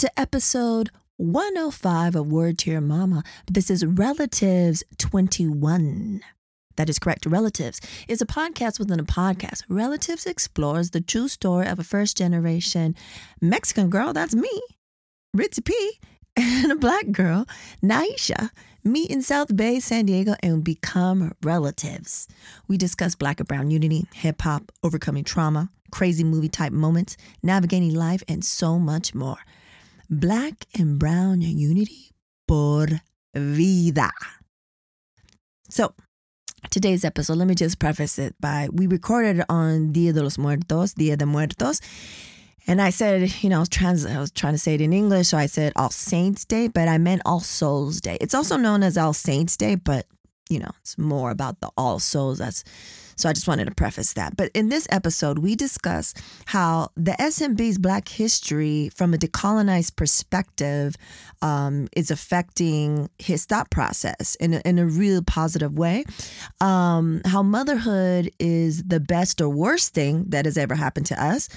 To episode 105 of Word to Your Mama. This is Relatives 21. That is correct. Relatives is a podcast within a podcast. Relatives explores the true story of a first generation Mexican girl, that's me, Ritzy P, and a black girl, Naisha, meet in South Bay, San Diego, and become relatives. We discuss black and brown unity, hip hop, overcoming trauma, crazy movie type moments, navigating life, and so much more. Black and brown unity por vida. So, today's episode, let me just preface it by we recorded on Dia de los Muertos, Dia de Muertos. And I said, you know, I was, trans- I was trying to say it in English, so I said All Saints Day, but I meant All Souls Day. It's also known as All Saints Day, but you know, it's more about the All Souls. That's so I just wanted to preface that. But in this episode, we discuss how the SMB's Black history from a decolonized perspective um, is affecting his thought process in a, in a real positive way. Um, how motherhood is the best or worst thing that has ever happened to us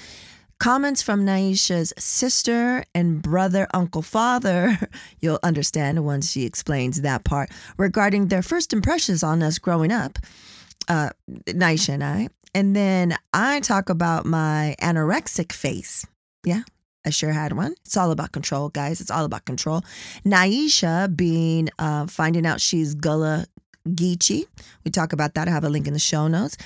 comments from Naisha's sister and brother, uncle, father, you'll understand once she explains that part, regarding their first impressions on us growing up, uh, and I. And then I talk about my anorexic face. Yeah, I sure had one. It's all about control, guys. It's all about control. Naisha being, uh, finding out she's Gullah Geechee. We talk about that. I have a link in the show notes.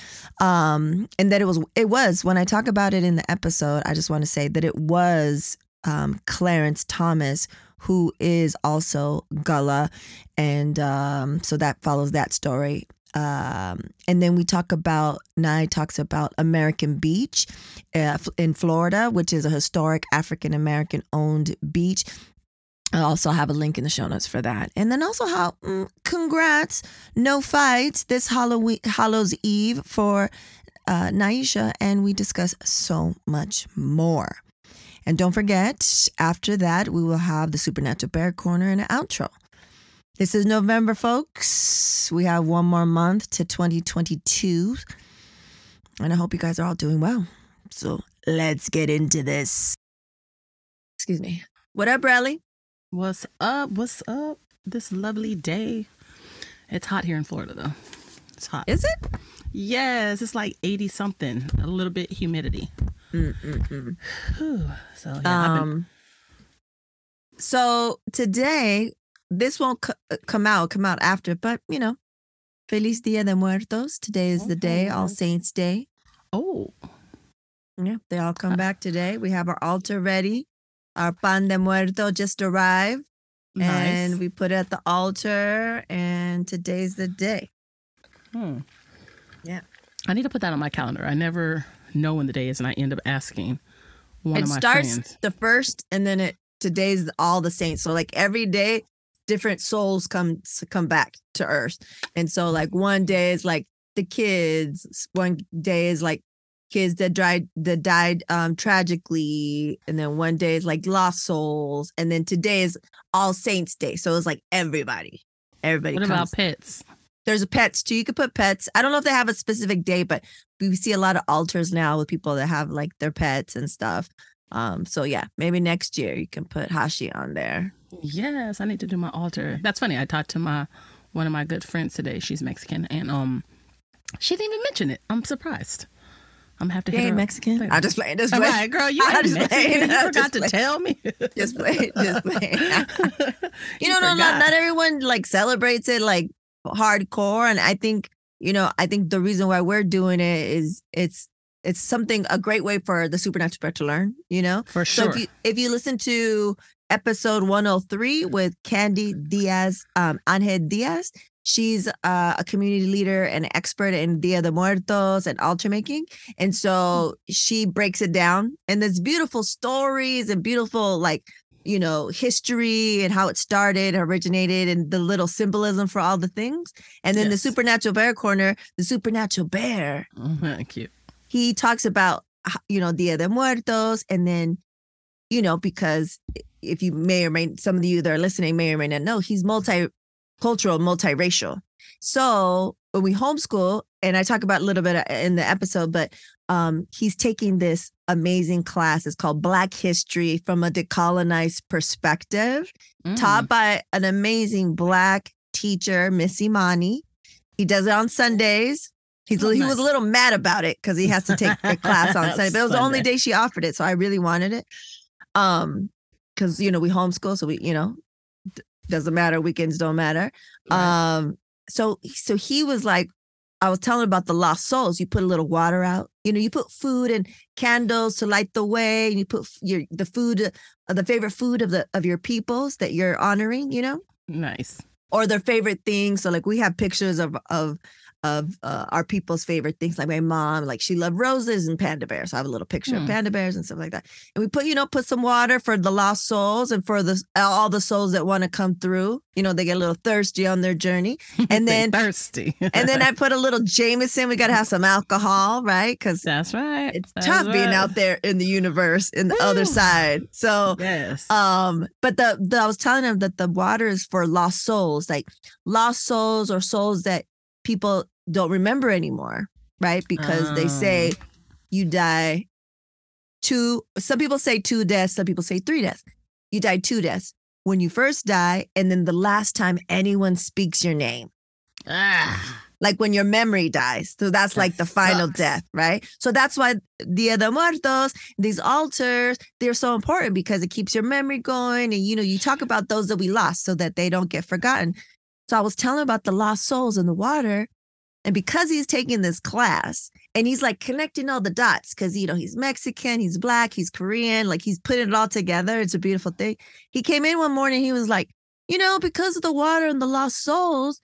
Um, and that it was it was when I talk about it in the episode, I just want to say that it was um, Clarence Thomas who is also Gullah, and um, so that follows that story. Um, and then we talk about Nye talks about American Beach uh, in Florida, which is a historic African American owned beach I also have a link in the show notes for that. And then also how mm, congrats, no fights this Halloween Hallows Eve for uh, Naisha, and we discuss so much more. And don't forget, after that, we will have the Supernatural Bear Corner and an outro. This is November, folks. We have one more month to 2022. And I hope you guys are all doing well. So let's get into this. Excuse me. What up, Bradley? What's up? What's up? This lovely day. It's hot here in Florida, though. It's hot. Is it? Yes, it's like 80 something, a little bit humidity. Mm-mm-mm. So, yeah, I've been- Um, so today, this won't co- uh, come out, come out after, but you know, Feliz Dia de Muertos. Today is the day, All Saints Day. oh, Yeah, they all come Uh, back today. We have our altar ready. Our pan de muerto just arrived, nice. and we put it at the altar. And today's the day. Hmm. Yeah. I need to put that on my calendar. I never know when the day is, and I end up asking one it of my starts friends. the first, and then it today's all the saints. So like every day, different souls come come back to Earth, and so like one day is like the kids, one day is like kids that died that died um tragically, and then one day is like lost souls, and then today is All Saints Day. So it's like everybody, everybody. What comes. about pets? There's a pets too. You could put pets. I don't know if they have a specific day, but we see a lot of altars now with people that have like their pets and stuff. Um, so yeah, maybe next year you can put Hashi on there. Yes, I need to do my altar. That's funny. I talked to my one of my good friends today. She's Mexican, and um, she didn't even mention it. I'm surprised. I'm gonna have to hit ain't. Mexican. later. I'm just playing. Just All playing. right, girl, you ain't just Mexican. playing. You forgot to tell me. Just playing. Just playing. you know, no, not, not everyone like celebrates it like hardcore, and I think you know, I think the reason why we're doing it is it's it's something a great way for the supernatural to learn. You know, For So sure. if you if you listen to episode 103 with Candy Diaz, um, Angel Diaz, she's uh, a community leader and expert in Dia de Muertos and altar making, and so she breaks it down, and there's beautiful stories and beautiful like you know history and how it started, originated, and the little symbolism for all the things, and then the supernatural bear corner, the supernatural bear. Mhm, Cute. he talks about you know Dia de Muertos, and then you know because if you may or may some of you that are listening may or may not know he's multicultural, multiracial. So when we homeschool, and I talk about a little bit uh, in the episode, but um, he's taking this amazing class. It's called Black History from a Decolonized Perspective, Mm. taught by an amazing Black teacher, Miss Imani. He does it on Sundays. He's, Oh, he was a little mad about it because he has to take a class on Sunday, but it was the only day she offered it. So I really wanted it. Um, because you know, we homeschool, so we, you know, d- doesn't matter, weekends don't matter. Right. Um, so so he was like, I was telling about the lost souls. You put a little water out. You know, you put food and candles to light the way, and you put f- your the food, uh, the favorite food of the of your peoples that you're honoring. You know, nice. or their favorite things. So like we have pictures of of of uh, our people's favorite things. Like my mom, like she loved roses and panda bears. So I have a little picture Hmm. of panda bears and stuff like that. And we put, you know, put some water for the lost souls and for the all the souls that want to come through. You know, they get a little thirsty on their journey. And then thirsty. and then I put a little Jameson. We got to have some alcohol, right? Because That's right. it's That's tough being out there in the universe in the other side. So Yes. um but the, the i was telling him that the water is for lost souls like lost souls or souls that people don't remember anymore right because they say Oh. you die two some people say two deaths some people say three deaths you die two deaths when you first die and then the last time anyone speaks your name ah, like when your memory dies. So that's That like the final death, right? So that's why Dia de Muertos, these altars, they're so important because it keeps your memory going. And, you know, you talk about those that we lost so that they don't get forgotten. So I was telling about the lost souls in the water. And because he's taking this class and he's like connecting all the dots, because, you know, he's Mexican, he's Black, he's Korean, like he's putting it all together. It's a beautiful thing. He came in one morning, he was like, you know, because of the water and the lost souls,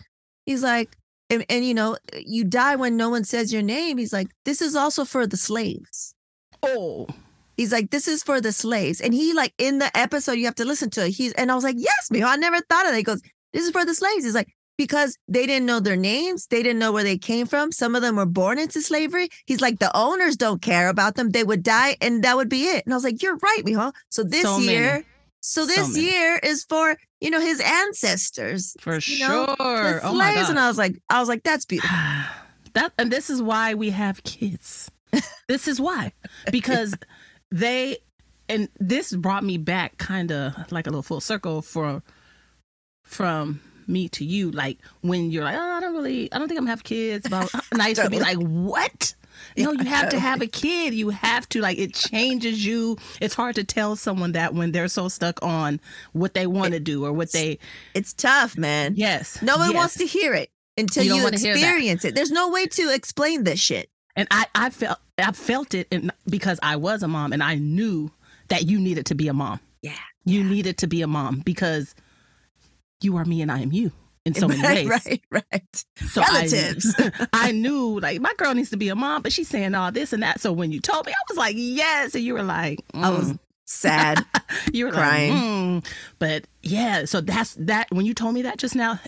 he's like, and, and you know, you die when no one says your name. He's like, this is also for the slaves. oh, He's like, this is for the slaves. And he like in the episode, you have to listen to it. He's and I was like, yes, mijo, I never thought of that. He goes, this is for the slaves. He's like, because they didn't know their names, they didn't know where they came from. Some of them were born into slavery. He's like, the owners don't care about them. They would die, and that would be it. And I was like, you're right, mijo. So this So year, so So this many. year is for you know his ancestors, for know, sure. the oh my slaves. god. and I was like, I was like, that's beautiful. that and this is why we have kids. this is why because they and this brought me back kind of like a little full circle for from me to you like when you're like oh i don't really i don't think i'm gonna have kids but and i used to be like what no you have to have a kid you have to like it changes you it's hard to tell someone that when they're so stuck on what they want to do or what they It's tough, man. yes No one yes. wants to hear it until You you, wanna hear that. experience it. There's no way to explain this shit. And I, I felt I felt it in, because I was a mom and I knew that you needed to be a mom. Yeah. You needed to be a mom because you are me and I am you in so many right, ways. right, right. So I- Relatives. I, knew like my girl needs to be a mom, but she's saying all this and that. So when you told me, I was like, yes. And you were like, I was mm. sad. you were crying. like, mm. but yeah. So that's that. When you told me that just now,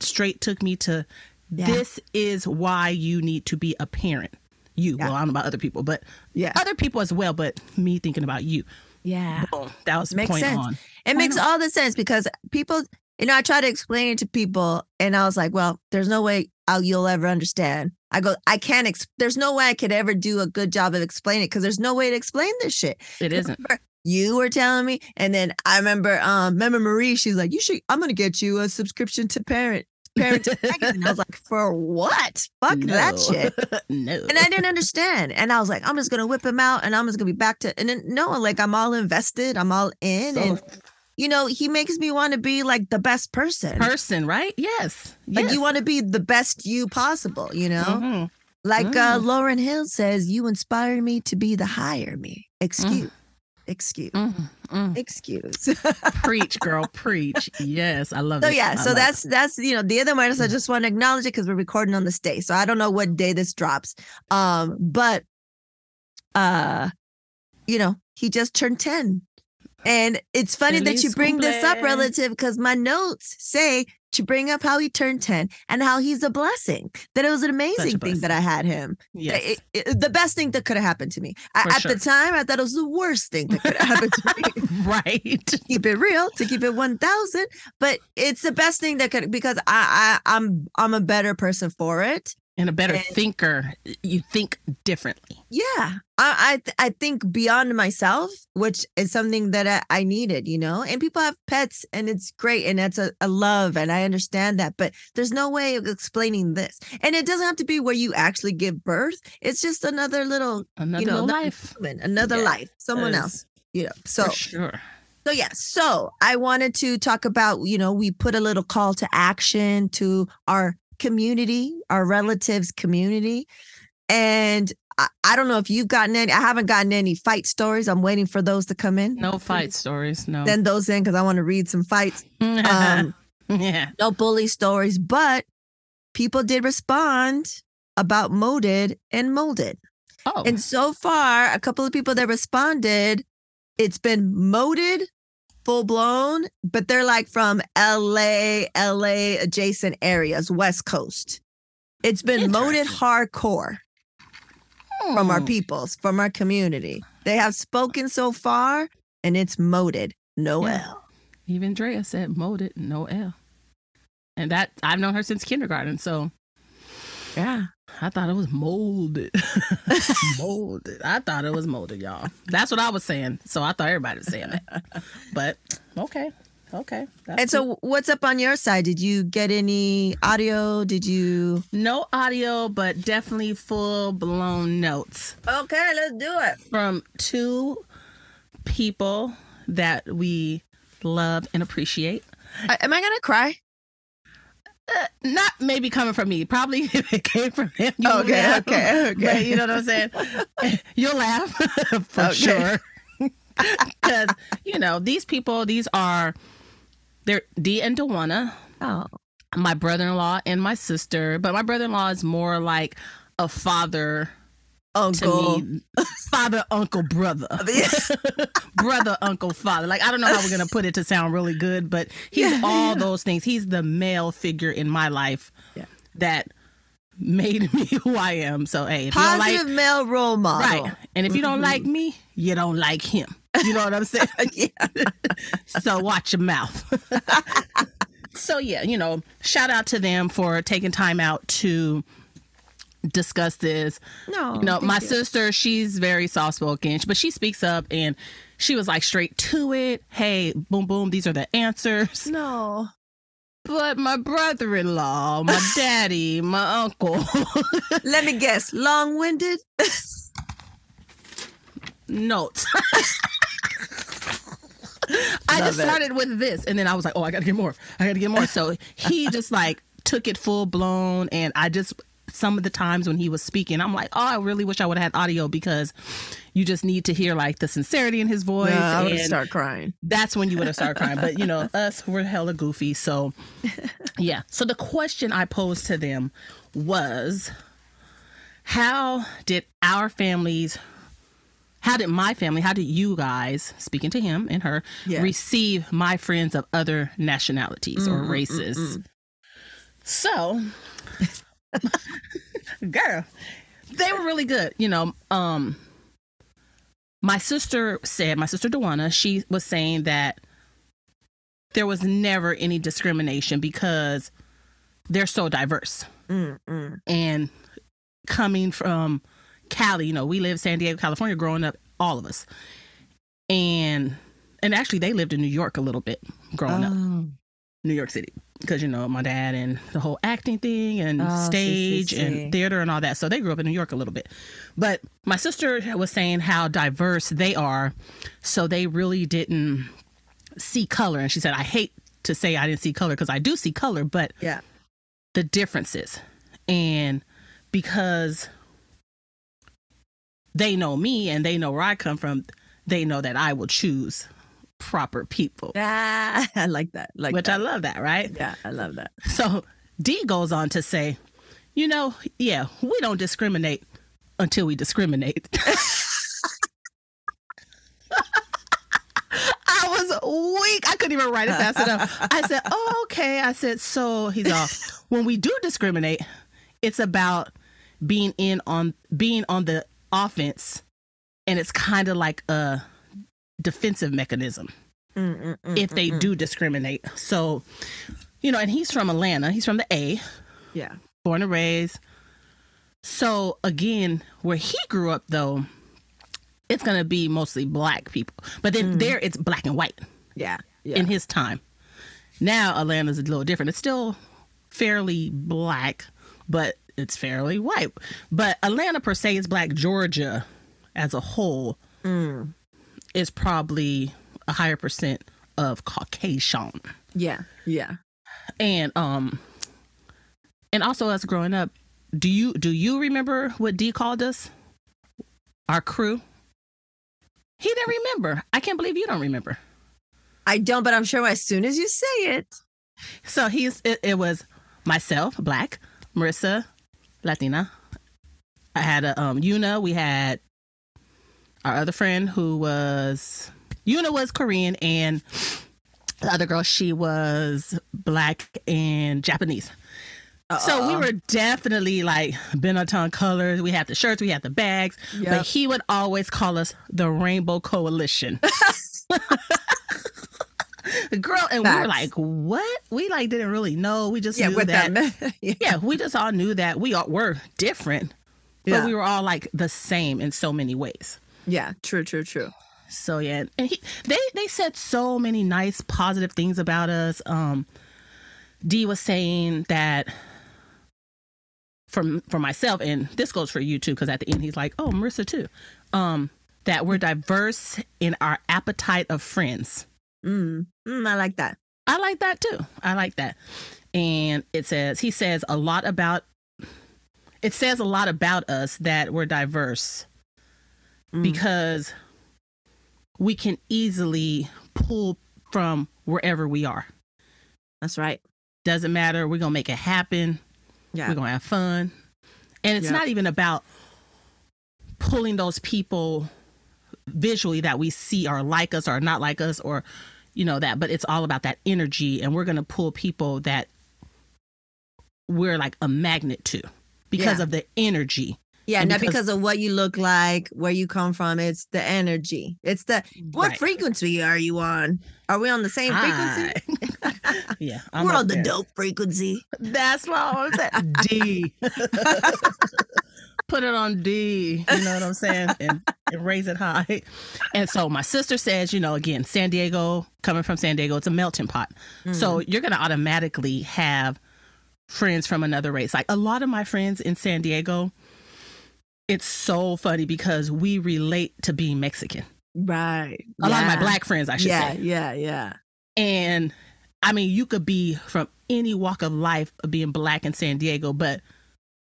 straight took me to Yeah. this is why you need to be a parent. You. Yeah. Well, I don't know about other people, but Yeah. other people as well. But me thinking about you. Yeah. Boom. That was Makes point sense. on. It Why makes not? all the sense because people, you know, I try to explain it to people and I was like, well, there's no way I'll, you'll ever understand. I go, I can't, ex- there's no way I could ever do a good job of explaining it because there's no way to explain this shit. It isn't. You were telling me, and then I remember, um, remember Marie, she's like, you should, I'm gonna get you a subscription to Parent Parent Magazine. I was like, for what? Fuck that shit. no. And I didn't understand. And I was like, I'm just gonna whip him out, and I'm just gonna be back to. And then no, like I'm all invested, I'm all in, So, and you know, he makes me want to be like the best person. person, right? Yes. Like yes. you want to be the best you possible, you know. Mhm. Like uh, Mm. Lauryn Hill says, you inspire me to be the higher me. Excuse, excuse, Mm, mm. excuse. preach, girl, preach. Yes, I love So it. yeah, I so that's that's you know the other artist. I just want to acknowledge it because we're recording on this day. So I don't know what day this drops. Um, but uh, you know, he just turned ten, and it's funny that you Feliz bring this up, relative, because my notes say to bring up how he turned ten and how he's a blessing. That it was an amazing thing that I had him. Yes. It- it- the best thing that could have happened to me. I, at sure. the time, I thought it was the worst thing that could have happened to me right. To keep it real to keep it 1000 but it's the best thing that could because I, I i'm i'm a better person for it and a better And- thinker. You think differently. Yeah, I I, I think beyond myself, which is something that I, I needed, you know. And people have pets, and it's great, and that's a, a love, and I understand that. But there's no way of explaining this, and it doesn't have to be where you actually give birth. It's just another little Another know, little not- life. human, another Yeah, life, someone else, you know. So sure. So yeah, so I wanted to talk about, you know, we put a little call to action to our community, our relatives community. And I, I don't know if you've gotten any, I haven't gotten any fight stories. I'm waiting for those to come in. No fight stories. No. Send those in because I want to read some fights. Um, yeah. no bully stories, but people did respond about molded and molded. Oh. And so far, a couple of people that responded, it's been molded, full blown, but they're like from LA, LA adjacent areas, West Coast. It's been Interesting. hardcore from our Hmm. peoples, from our community. They have spoken so far, and it's molded. No Yeah. L. Even Drea said molded, no L. And that I've known her since kindergarten, so Yeah. I thought it was molded. molded. I thought it was molded, y'all. That's what I was saying. So I thought everybody was saying that. But okay. Okay. And so, what's up on your side? Did you get any audio? Did you? no audio, but definitely full blown notes Okay, let's do it. from two people that we love and appreciate. Am I gonna cry? Uh, not maybe coming from me. Probably if it came from him. Okay, laugh. okay, okay. But you know what I'm saying? You'll laugh for Okay. sure. Because, you know, these people, these are, they're Dee and Dewana, Oh, my brother in law and my sister. But my brother in law is more like a father uncle. Father, uncle, brother. brother, uncle, father. Like I don't know how we're gonna put it to sound really good, but he's Yeah, all yeah. those things. He's the male figure in my life Yeah. that made me who I am. So hey, if you don't Positive like male role model. right, and if you don't like mm-hmm. me, you don't like him. You know what I'm saying? yeah. so watch your mouth. so yeah, you know, shout out to them for taking time out to discuss this. No. You know, my you. sister, she's very soft spoken, but she speaks up and she was like straight to it. Hey, boom, boom, these are the answers. No. But my brother in law, my daddy, my uncle, Let me guess. Long winded. notes. I Love just it. started with this and then I was like, oh, I gotta get more. I gotta get more. So he just like took it full blown and I just some of the times when he was speaking, I'm like, oh, I really wish I would have had audio because you just need to hear like the sincerity in his voice. I would start crying. that's when you would have started crying. But you know, us, we're hella goofy. So yeah. So the question I posed to them was how did our families how did my family, how did you guys, speaking to him and her, Yeah. receive my friends of other nationalities or races? So, girl, they were really good. You know, um, my sister said, my sister Dewana, she was saying that there was never any discrimination because they're so diverse. Mm, mm. And coming from Cali, you know, we live San Diego, California, growing up, all of us. And and actually they lived in New York a little bit growing up, Oh. New York City. Because you know, my dad and the whole acting thing and Oh, see, see, stage see. and theater and all that. So they grew up in New York a little bit. But my sister was saying how diverse they are. So they really didn't see color. And she said, I hate to say I didn't see color because I do see color, but Yeah. the differences. And because they know me and they know where I come from, they know that I will choose proper people. Ah, I like that. Like which I love that, right? Yeah, I love that. So D goes on to say, you know, yeah, we don't discriminate until we discriminate. I was weak. I couldn't even write it fast enough. I said, oh, okay. I said, so he's off. when we do discriminate, it's about being in on being on the offense and it's kind of like a defensive mechanism Mm, mm, mm, if they mm, mm. do discriminate. So, you know, and he's from Atlanta. He's from the A, Yeah. born and raised. So again, where he grew up though, it's gonna be mostly black people. But then there it's black and white Yeah. Yeah. in his time. Now Atlanta's a little different. It's still fairly black, but it's fairly white. But Atlanta per se is black. Georgia as a whole is probably a higher percent of Caucasian. yeah. Yeah. And um and also us growing up, do you do you remember what D called us? Our crew? He didn't remember. I can't believe you don't remember. I don't, but I'm sure as soon as you say it. So he's it, it was myself, black, Marissa, Latina. I had a um Yuna, we had our other friend who was Yuna was Korean and the other girl she was black and Japanese. So we were definitely like Benetton colors. We had the shirts, we had the bags, Yep. but he would always call us the Rainbow Coalition. the Girl, and we were like, "What?" We like didn't really know. We just yeah, knew that. yeah. Yeah, we just all knew that we all were different, but Yeah. we were all like the same in so many ways. Yeah. True. True. True. So yeah, and he they they said so many nice positive things about us. Um D was saying that for for myself and this goes for you too cuz at the end he's like, "Oh, Marissa too." Um that we're diverse in our appetite of friends. Mm. Mm, I like that. I like that too. I like that. And it says he says a lot about it says a lot about us that we're diverse Mm. because we can easily pull from wherever we are. That's right. Doesn't matter. We're gonna make it happen. Yeah. We're gonna have fun. And it's Yeah. not even about pulling those people visually that we see are like us or not like us or you know that, but it's all about that energy and we're gonna pull people that we're like a magnet to because Yeah. of the energy. Yeah, And not because- because of what you look like, where you come from. It's the energy. It's the mm, what Right. frequency are you on? Are we on the same frequency? Yeah, I'm We're on the there. dope frequency. That's what I'm saying. D. Put it on D. You know what I'm saying? And, and raise it high. And so my sister says, you know, again, San Diego, coming from San Diego, it's a melting pot. So mm. you're going to automatically have friends from another race. Like a lot of my friends in San Diego, it's so funny because we relate to being Mexican. right. A lot of my black friends, I should yeah, say. yeah, yeah. And I mean, you could be from any walk of life of being black in San Diego, but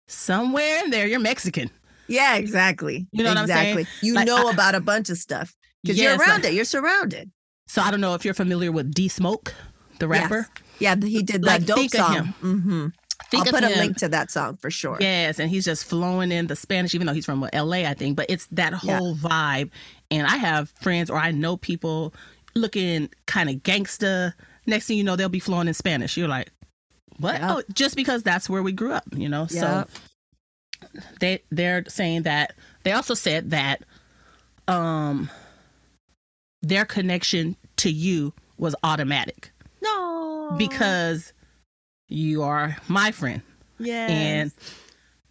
somewhere in there, you're Mexican. Yeah, exactly. You know what I'm saying? exactly. You Like, know I- about a bunch of stuff because Yes, you're around like- it. You're surrounded. So I don't know if you're familiar with D Smoke, the rapper. Yeah, he did Like, that dope think of song. him. Mm-hmm. Think I'll put a link to that song for sure. Yes, and he's just flowing in the Spanish, even though he's from LA, I think. But it's that Yeah. whole vibe. And I have friends or I know people looking kind of gangsta. Next thing you know, they'll be flowing in Spanish. You're like, what? Yeah. Oh, just because that's where we grew up, you know? Yeah. So they they're saying that they also said that um their connection to you was automatic No. because you are my friend yeah. and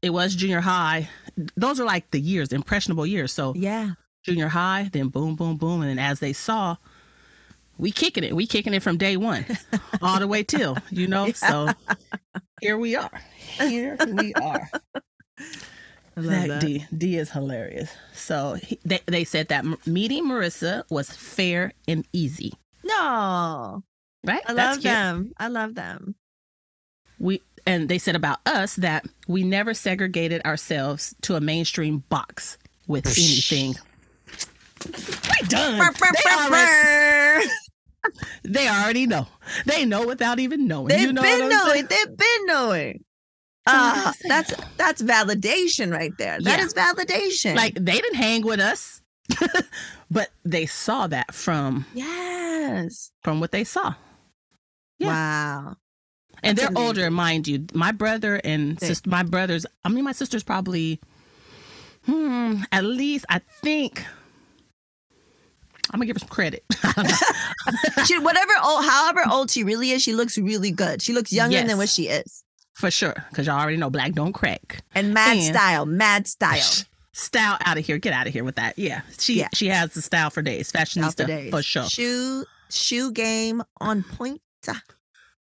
it was junior high. Those are like the years, impressionable years. So yeah. junior high, then boom, boom, boom, and as they saw, we kicking it. We kicking it from day one, all the way till you know. So here we are. Here we are. That that. D D is hilarious. So he, they they said that meeting Marissa was fair and easy. No. Right? I love them. I love them. We and they said about us that we never segregated ourselves to a mainstream box with anything. We done. Brr, brr, They brr, already, they already know. They know without even knowing. They've you know been knowing. They've been knowing. Uh, that's that's that's validation right there. That Yeah. is validation. Like they didn't hang with us, but they saw that from yes. from what they saw. Yeah. Wow. And they're older, mind you. My brother and sister, my brothers. I mean, my sister's probably, hmm, at least I think. I'm gonna give her some credit. I don't know. She whatever old however old she really is, she looks really good. She looks younger Yes. than what she is. for sure, because y'all already know black don't crack. And mad And- style, mad style. Style out of here. Get out of here with that. Yeah, she Yeah. she has the style for days. Fashionista for days. for sure. Shoe, shoe game on point.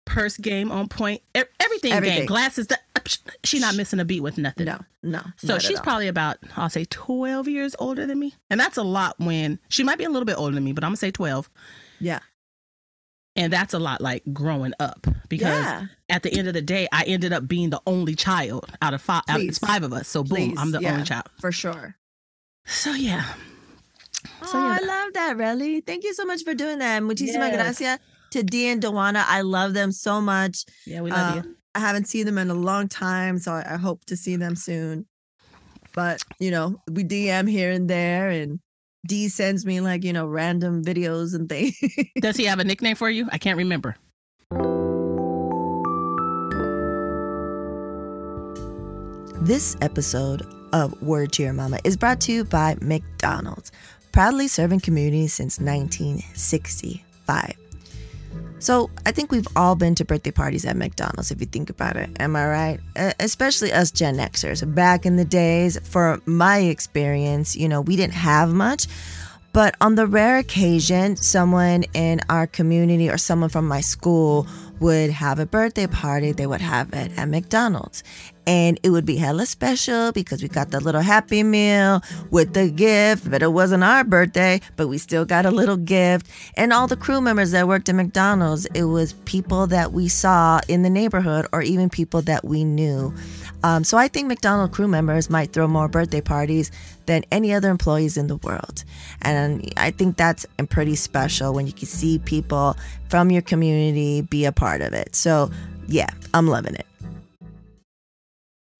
Purse game on point. Everything, Everything. game. Glasses. The, uh, she not missing a beat with nothing. No, no. So she's probably about, I'll say 12 years older than me. And that's a lot when she might be a little bit older than me, but I'm going to say 12. yeah, And that's a lot like growing up because yeah. at the end of the day, I ended up being the only child out of five, out of Please. five of us. So boom, Please, I'm the yeah. only child. for sure. So yeah. Oh, yeah. I love that, Relly. Thank you so much for doing that. Muchísimas Yes. gracias to Dee and Dewana. I love them so much. Yeah, we love Uh, you. I haven't seen them in a long time, so I, I hope to see them soon. But you know, we DM here and there, and D sends me like you know random videos and things. Does he have a nickname for you? I can't remember. This episode of Word to Your Mama is brought to you by McDonald's, proudly serving communities since 1965. So, I think we've all been to birthday parties at McDonald's if you think about it. Am I right? Especially us Gen Xers. Back in the days, for my experience, you know, we didn't have much. But on the rare occasion, someone in our community or someone from my school would have a birthday party, they would have it at McDonald's. And it would be hella special because we got the little happy meal with the gift, but it wasn't our birthday, but we still got a little gift. And all the crew members that worked at McDonald's, it was people that we saw in the neighborhood or even people that we knew. Um, so I think McDonald crew members might throw more birthday parties than any other employees in the world. And I think that's pretty special when you can see people from your community be a part of it. So yeah, I'm loving it.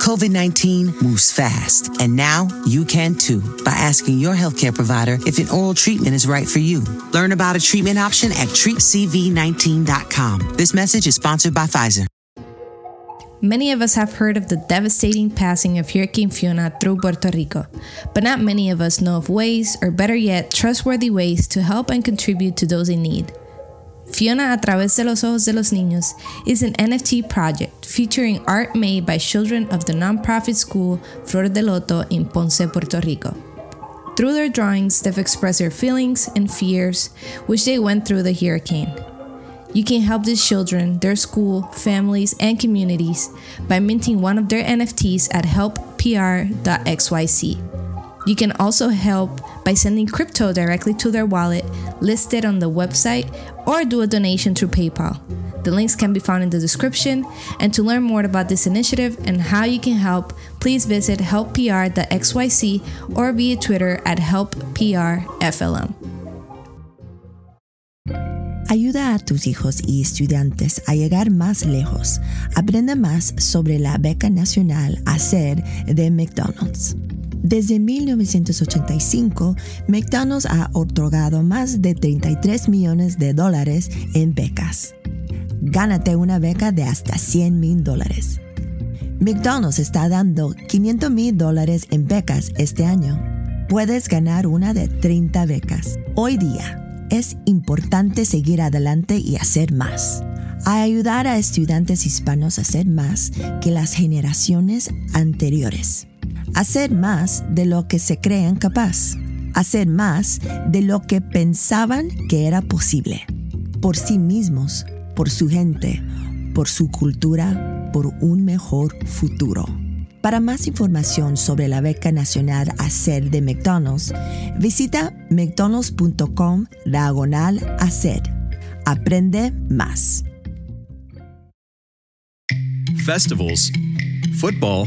COVID 19 moves fast, and now you can too by asking your healthcare provider if an oral treatment is right for you. Learn about a treatment option at treatcv19.com. This message is sponsored by Pfizer. Many of us have heard of the devastating passing of Hurricane Fiona through Puerto Rico, but not many of us know of ways, or better yet, trustworthy ways to help and contribute to those in need. Fiona a través de los ojos de los niños is an NFT project featuring art made by children of the nonprofit school Flor de Loto in Ponce, Puerto Rico. Through their drawings, they've expressed their feelings and fears which they went through the hurricane. You can help these children, their school, families, and communities by minting one of their NFTs at helppr.xyz. You can also help by sending crypto directly to their wallet listed on the website or do a donation through PayPal. The links can be found in the description. And to learn more about this initiative and how you can help, please visit helppr.xyz or via Twitter at helpprflm. Ayuda a tus hijos y estudiantes a llegar más lejos. Aprende más sobre la beca nacional Hacer de McDonald's. Desde 1985, McDonald's ha otorgado más de 33 millones de dólares en becas. Gánate una beca de hasta 100 mil dólares. McDonald's está dando 500 mil dólares en becas este año. Puedes ganar una de 30 becas. Hoy día es importante seguir adelante y hacer más. A ayudar a estudiantes hispanos a hacer más que las generaciones anteriores. Hacer más de lo que se creen capaz. Hacer más de lo que pensaban que era posible. Por sí mismos, por su gente, por su cultura, por un mejor futuro. Para más información sobre la beca nacional Hacer de McDonald's, visita mcdonalds.com diagonal Hacer. Aprende más. festivals, football,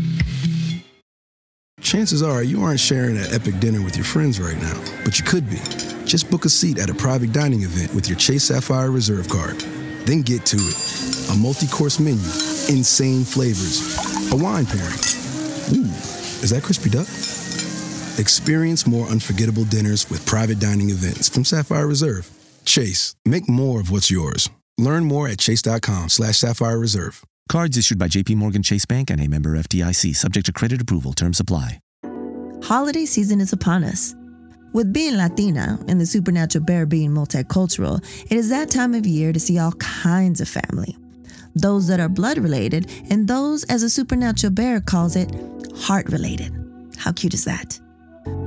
Chances are you aren't sharing an epic dinner with your friends right now, but you could be. Just book a seat at a private dining event with your Chase Sapphire Reserve card. Then get to it. A multi course menu, insane flavors, a wine pairing. Ooh, is that crispy duck? Experience more unforgettable dinners with private dining events from Sapphire Reserve. Chase, make more of what's yours. Learn more at chase.com slash sapphire reserve. Cards issued by JP Morgan Chase Bank and a member FDIC, subject to credit approval. Terms apply. Holiday season is upon us. With being Latina and the supernatural bear being multicultural, it is that time of year to see all kinds of family. Those that are blood related, and those, as a supernatural bear calls it, heart related. How cute is that?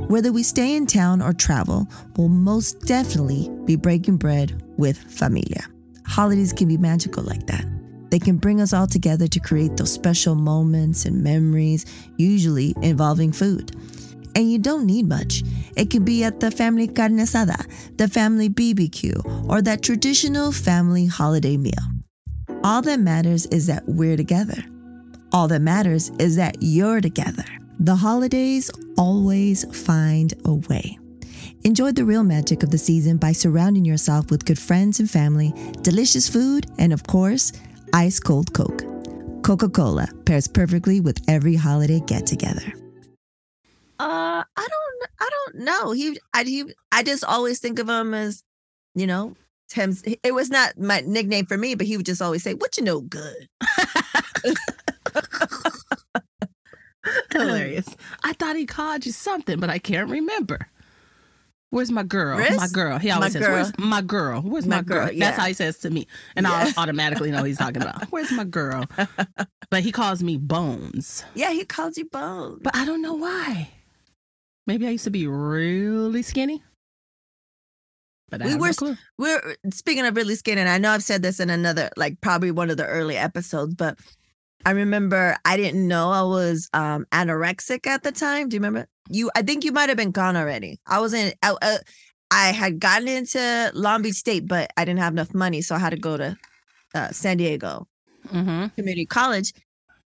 Whether we stay in town or travel, we'll most definitely be breaking bread with familia. Holidays can be magical like that. They can bring us all together to create those special moments and memories, usually involving food. And you don't need much. It can be at the family carne asada, the family BBQ, or that traditional family holiday meal. All that matters is that we're together. All that matters is that you're together. The holidays always find a way. Enjoy the real magic of the season by surrounding yourself with good friends and family, delicious food, and of course, ice cold Coke. Coca Cola pairs perfectly with every holiday get together. Uh, I don't, I don't know. He, I, he, I just always think of him as, you know, him. It was not my nickname for me, but he would just always say, "What you know, good." Hilarious. I thought he called you something, but I can't remember. Where's my girl? Riz? My girl. He always My says, girl. "Where's my girl? Where's my, My girl?" girl, That's how he says to me, and I'll automatically know he's talking about. Where's my girl? but he calls me Bones, Yeah, he calls you Bones. but I don't know why. Maybe I used to be really skinny. But I We were no. We're speaking of really skinny, and I know I've said this in another, like probably one of the early episodes, but I remember I didn't know I was um anorexic at the time. Do you remember? You, I think you might have been gone already. I was in. I, uh, I had gotten into Long Beach State, but I didn't have enough money, so I had to go to uh, San Diego Mm-hmm. Community College.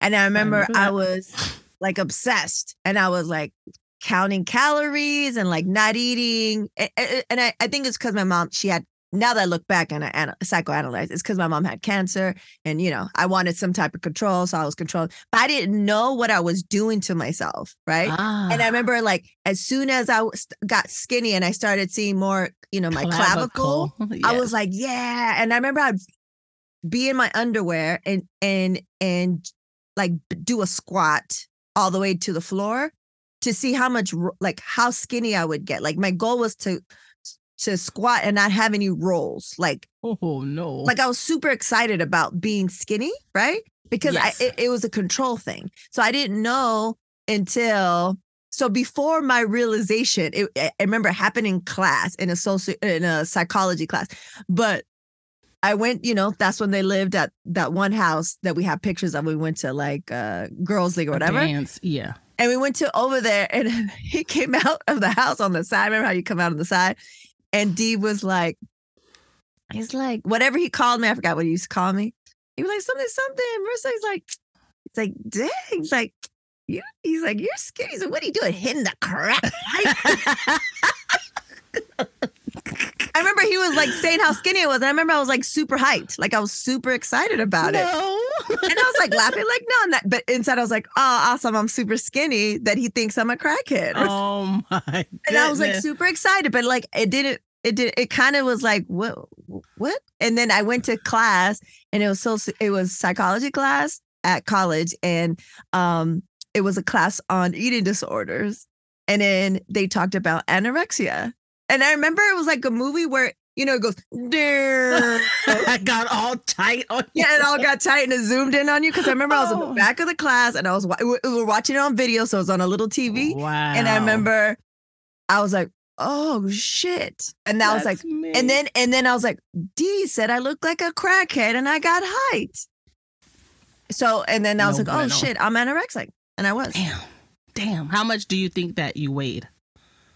And I remember remember I was like obsessed, and I was like counting calories and like not eating. And, and I, I think it's because my mom, she had. Now that I look back and I ana- psychoanalyze, it's because my mom had cancer, and you know I wanted some type of control, so I was controlled. But I didn't know what I was doing to myself, right? Ah, And I remember like as soon as I got skinny and I started seeing more, you know, my clavicle, I was like, yeah. And I remember I'd be in my underwear and and and like do a squat all the way to the floor to see how much like how skinny I would get. Like my goal was to to squat and not have any rolls. Like oh no, like I was super excited about being skinny, right? Because Yes. I it, it was a control thing. So I didn't know until so before my realization, it, I remember it happened in class in a social in a psychology class, but I went, you know, that's when they lived at that one house that we have pictures of. We went to like uh girls league or whatever. dance, yeah. And we went to over there and he came out of the house on the side. Remember how you come out on the side? And D was like, he's like, whatever he called me, I forgot what he used to call me. He was like, something, something. Marissa, he's like, it's like, dang. He's like, you, he's like, you're skinny. So what are you doing? Hitting the? I remember he was like saying how skinny I was. And I remember I was like super hyped. Like I was super excited about it. no. And I was like laughing, like, no, not, but inside I was like, oh, awesome. I'm super skinny that he thinks I'm a crackhead. oh my and I was like super excited, but like it didn't. It did. It kind of was like what, what? And then I went to class, and it was so. It was psychology class at college, and um, it was a class on eating disorders, and then they talked about anorexia, and I remember it was like a movie where you know it goes, "Durr." I got all tight on you. yeah, it all got tight and it zoomed in on you because I remember I was in Oh. the back of the class and I was wa- we were watching it on video, so it was on a little TV. Wow. And I remember I was like, oh shit. And I was like, me. and then and then I was like, D said I look like a crackhead and I got height. So and then I was No like, oh shit, I'm anorexic. And I was. damn, damn. How much do you think that you weighed?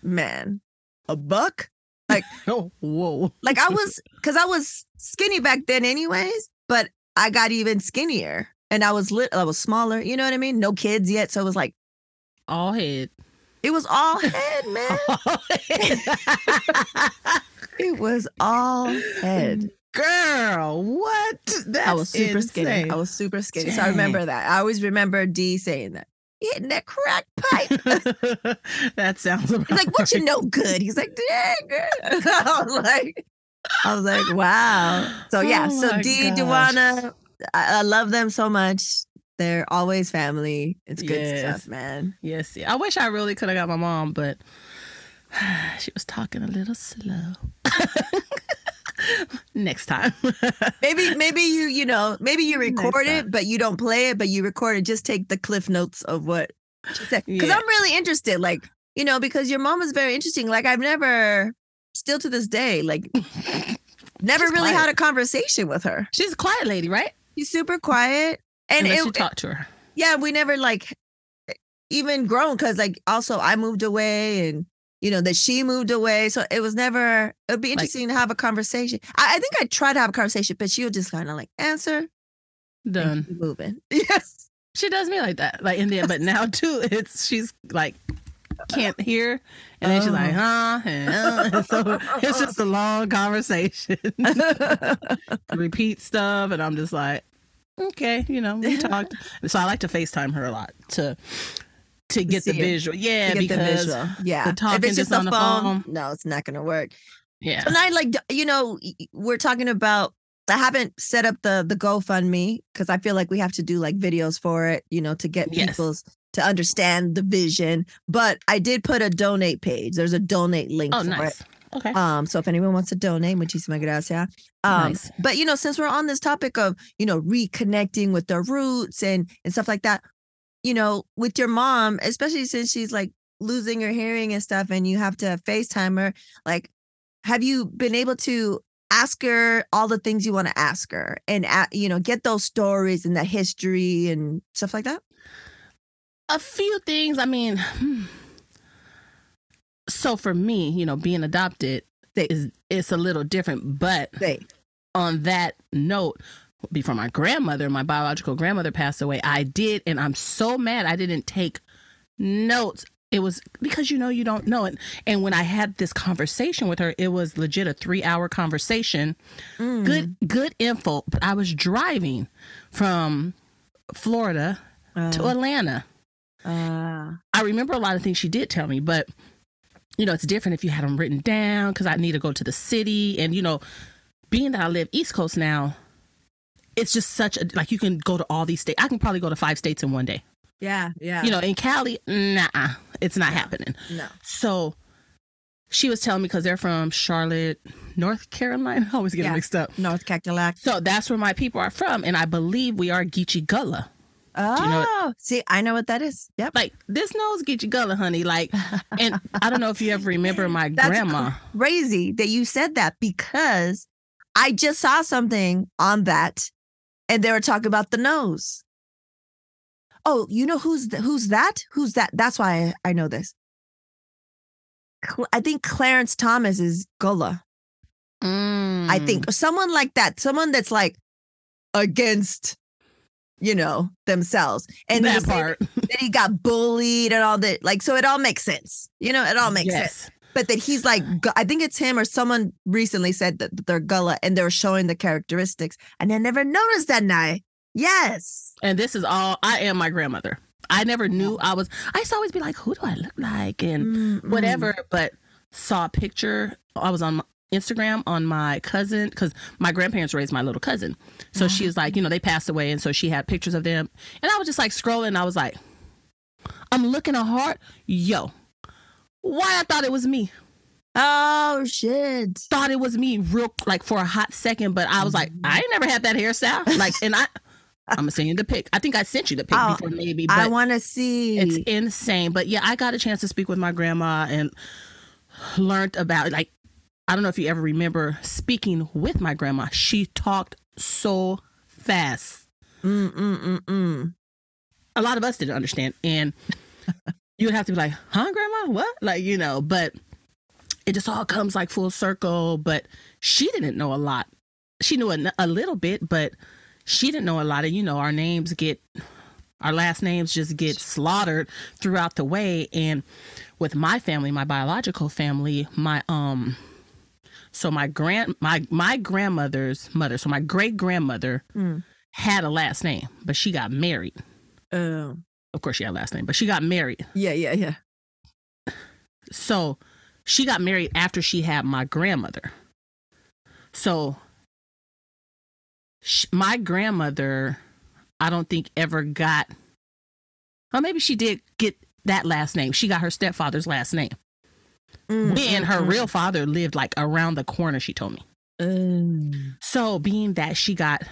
Man. A buck? Like, oh, whoa. Like I was because I was skinny back then anyways, but I got even skinnier. and I was lit. I was smaller. You know what I mean? No kids yet, so it was like All head. it was all head, man. it was all head. Girl, what? That's I was super skinny. I was super skinny. So I remember that. I always remember D saying that. Hitting that crack pipe. that sounds about He's like, what you know good? He's like, dang. I was like, I was like, wow. So yeah, Oh so D, gosh. Duana, I, I love them so much. They're always family. It's good Yes. stuff, man. Yes, yeah. I wish I really could have got my mom, but she was talking a little slow. Next time. Maybe, maybe you, you know, maybe you record it, but you don't play it, but you record it. Just take the cliff notes of what she said. Because Yeah. I'm really interested, like, you know, because your mom is very interesting. Like, I've never, still to this day, like, never She's really quiet. had a conversation with her. She's a quiet lady, right? She's super quiet. And Unless it, you talk to her. yeah, we never like even grown because like also I moved away and you know that she moved away. So it was never it would be interesting to have a conversation. I, I think I tried to have a conversation, but she'll just kind of like answer Done. moving. Yes. She does me like that. Like in there, but now too, it's she's like can't hear, and then she's like, huh? and, uh, and so it's just a long conversation. Repeat stuff, and I'm just like, okay, you know, we talked. So I like to FaceTime her a lot to to get the visual. Yeah, To get the because visual. Yeah. the if it's just just a on the phone, phone. no, it's not gonna work. yeah, And I like you know we're talking about. I haven't set up the the GoFundMe because I feel like we have to do like videos for it, you know, to get Yes. people's to understand the vision. But I did put a donate page. There's a donate link oh for nice. it. Okay, Um, so if anyone wants to donate, muchísimas gracias. Um, Nice. but you know, since we're on this topic of you know reconnecting with their roots and and stuff like that, you know, with your mom, especially since she's like losing her hearing and stuff, and you have to FaceTime her, like, have you been able to ask her all the things you want to ask her and you know get those stories and that history and stuff like that? a few things. I mean, hmm. so for me, you know, being adopted is it's a little different, but on that note, before my grandmother, my biological grandmother passed away, I did, and I'm so mad I didn't take notes. It was because you know you don't know it. And when I had this conversation with her, it was legit a three hour conversation. mm, Good good info. But I was driving from Florida to Atlanta. uh, I remember a lot of things she did tell me, but you know, it's different if you had them written down because I need to go to the city. And, you know, being that I live East Coast now, it's just such a, like you can go to all these states. I can probably go to five states in one day. yeah, yeah, You know, in Cali, nah, it's not happening. no, So she was telling me because they're from Charlotte, North Carolina. I always get Yeah. mixed up. North Cackalack. So that's where my people are from. And I believe we are Geechee Gullah. Oh, you know oh, see, I know what that is. Yep. Like this nose Geechee Gullah, honey. Like, and I don't know if you ever remember my That's grandma. crazy that you said that because I just saw something on that and they were talking about the nose. Oh, you know who's th- who's that? Who's that? That's why I, I know this. Cl- I think Clarence Thomas is Gullah. I Mm. think someone like that, someone that's like against, you know, themselves. And that he part. that he got bullied and all that. Like, so it all makes sense. You know, it all makes sense yes. But that he's like I think it's him or someone recently said that they're gullah and they were showing the characteristics and I never noticed that night. Yes. And this is all I am my grandmother. I never knew I was I used to always be like, who do I look like? And Mm-mm. whatever, but saw a picture. I was on my Instagram on my cousin because my grandparents raised my little cousin. So she uh-huh. was like, you know, they passed away. And so she had pictures of them. And I was just like scrolling. And I was like, I'm looking at heart. Yo, why I thought it was me. Oh shit. Thought it was me real like for a hot second. But I was like, I ain't never had that hairstyle. Like, and I, I'm gonna send you the pic. I think I sent you the pic Oh, before maybe. But I want to see. it's insane. But yeah, I got a chance to speak with my grandma and learned about like I don't know if you ever remember speaking with my grandma. She talked so fast. mm, mm, mm, mm. A lot of us didn't understand. And you would have to be like, huh, grandma? What? Like, you know, but it just all comes like full circle. But she didn't know a lot. She knew a, a little bit, but she didn't know a lot of, you know, our names get, our last names just get slaughtered throughout the way. And with my family, my biological family, my, um, so my grand, my, my grandmother's mother, so my great grandmother Mm. had a last name, but she got married. Oh. Of course, she had last name, but she got married. Yeah, yeah, yeah. So she got married after she had my grandmother. So sh- my grandmother, I don't think ever got, or maybe she did get that last name. She got her stepfather's last name. Mm, When mm, her mm. real father lived like around the corner, she told me. Mm. So, being that she got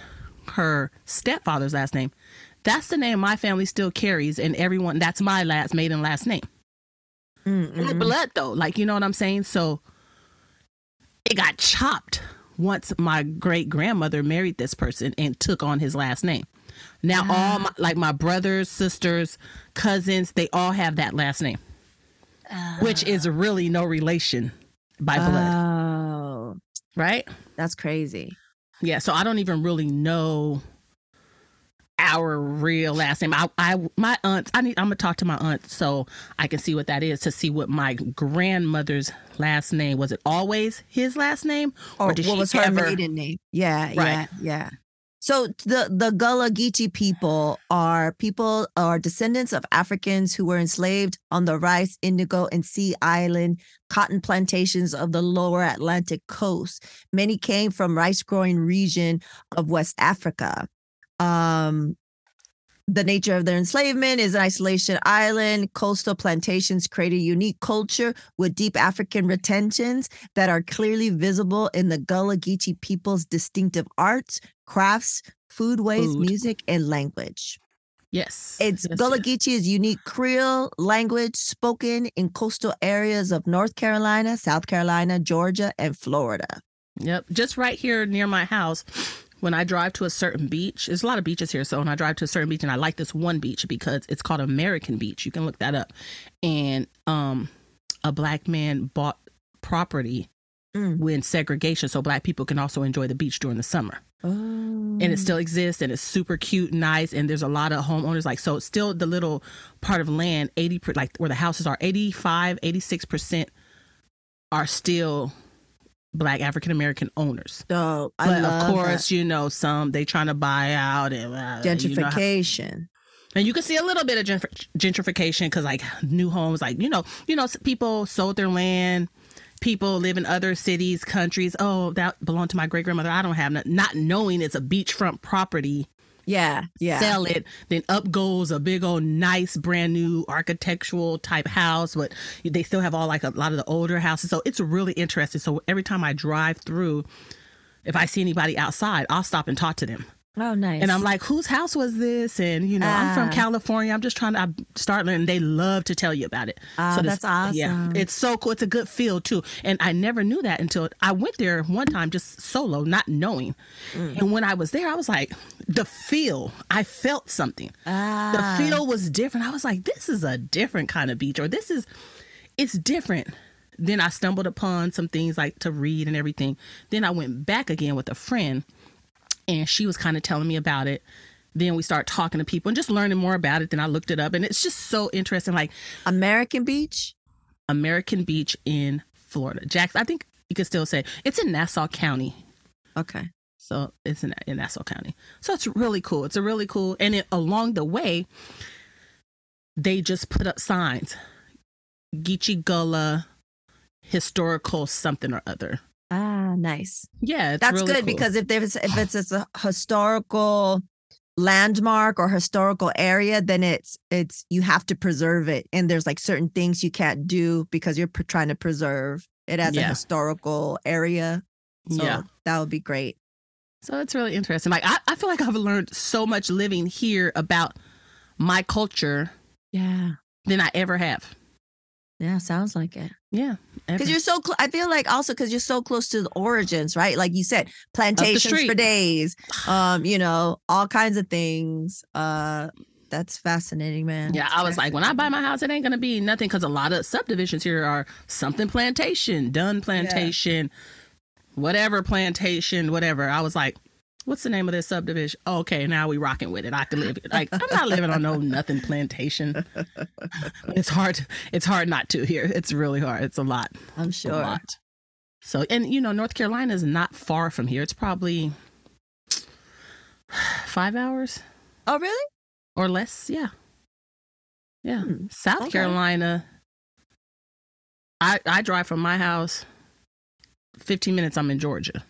her stepfather's last name, that's the name my family still carries, and everyone that's my last maiden last name. Mm, Like mm. blood though, like you know what I'm saying. So it got chopped once my great grandmother married this person and took on his last name. Now all my like my brothers, sisters, cousins, they all have that last name, which is really no relation by blood, Oh, right? that's crazy. Yeah, so I don't even really know our real last name. I, I my aunts. I need. I'm gonna talk to my aunt so I can see what that is to see what my grandmother's last name was. It always his last name, Or, oh, did what was her ever- maiden name? Yeah, yeah, yeah. So the the Gullah Geechee people are people are descendants of Africans who were enslaved on the rice, indigo, and sea island cotton plantations of the lower Atlantic coast. Many came from rice growing region of West Africa. Um, the nature of their enslavement is an isolation island. Coastal plantations create a unique culture with deep African retentions that are clearly visible in the Gullah Geechee people's distinctive arts, crafts, foodways, Food. music, and language. Yes, It's yes, Gullah yes. Geechee is unique Creole language spoken in coastal areas of North Carolina, South Carolina, Georgia, and Florida. Yep, just right here near my house. When I drive to a certain beach, there's a lot of beaches here. So when I drive to a certain beach, and I like this one beach because it's called American Beach. You can look that up. And um, a black man bought property Mm. when segregation, so black people can also enjoy the beach during the summer. Oh. and it still exists and it's super cute and nice and there's a lot of homeowners like so it's still the little part of land 80 like where the houses are 85 86% are still black african american owners So I but of course you know some they trying to buy out and uh, that. you know how- gentrification. and you can see a little bit of gentrification because like new homes like you know you know people sold their land people live in other cities countries oh that belonged to my great grandmother i don't have not knowing it's a beachfront property yeah, yeah. sell it then up goes a big old nice brand new architectural type house but they still have all like a lot of the older houses. So it's really interesting. So every time i drive through if i see anybody outside i'll stop and talk to them Oh, nice. and I'm like, whose house was this? And you know, I'm from Ah. California. I'm just trying to I start learning. They love to tell you about it. Ah, this- that's Yeah, it's so cool. It's a good feel too. And I never knew that until I went there one time, just solo, not knowing. Mm. And when I was there, I was like, the feel. I felt something. ah, The feel was different. I was like, this is a different kind of beach, or this is, it's different. Then I stumbled upon some things like to read and everything. Then I went back again with a friend and she was kind of telling me about it. Then we start talking to people and just learning more about it. Then I looked it up and it's just so interesting. Like American Beach. American Beach in Florida. Jackson, I think you could still say it's in Nassau County. Okay. So it's in, in Nassau County. So it's really cool. It's a really cool. And it, along the way, they just put up signs Geechee Gullah historical something or other. Ah, nice. Yeah, it's That's really good cool. because if there's if it's, it's a historical landmark or historical area, then it's it's you have to preserve it, and there's like certain things you can't do because you're trying to preserve it as a historical area. So yeah. that would be great. So it's really interesting. Like I, I feel like I've learned so much living here about my culture Yeah. than I ever have. Yeah, sounds like it. Yeah. Because you're so, cl- I feel like also because you're so close to the origins, right? Like you said, plantations for days, um, you know, all kinds of things. Uh, that's fascinating, man. Yeah, I was like, when I buy my house, it ain't gonna be nothing because a lot of subdivisions here are something plantation, done plantation, whatever plantation, whatever. I was like, What's the name of this subdivision? Oh, okay, now we rocking with it. I can live like I'm not living on no nothing plantation. It's hard. It's hard not to here. It's really hard. It's a lot. I'm sure. A lot. So, and you know, North Carolina is not far from here. It's probably five hours Oh, really? or less. Yeah. Yeah. Hmm, South okay. Carolina. I I drive from my house 15 minutes I'm in Georgia.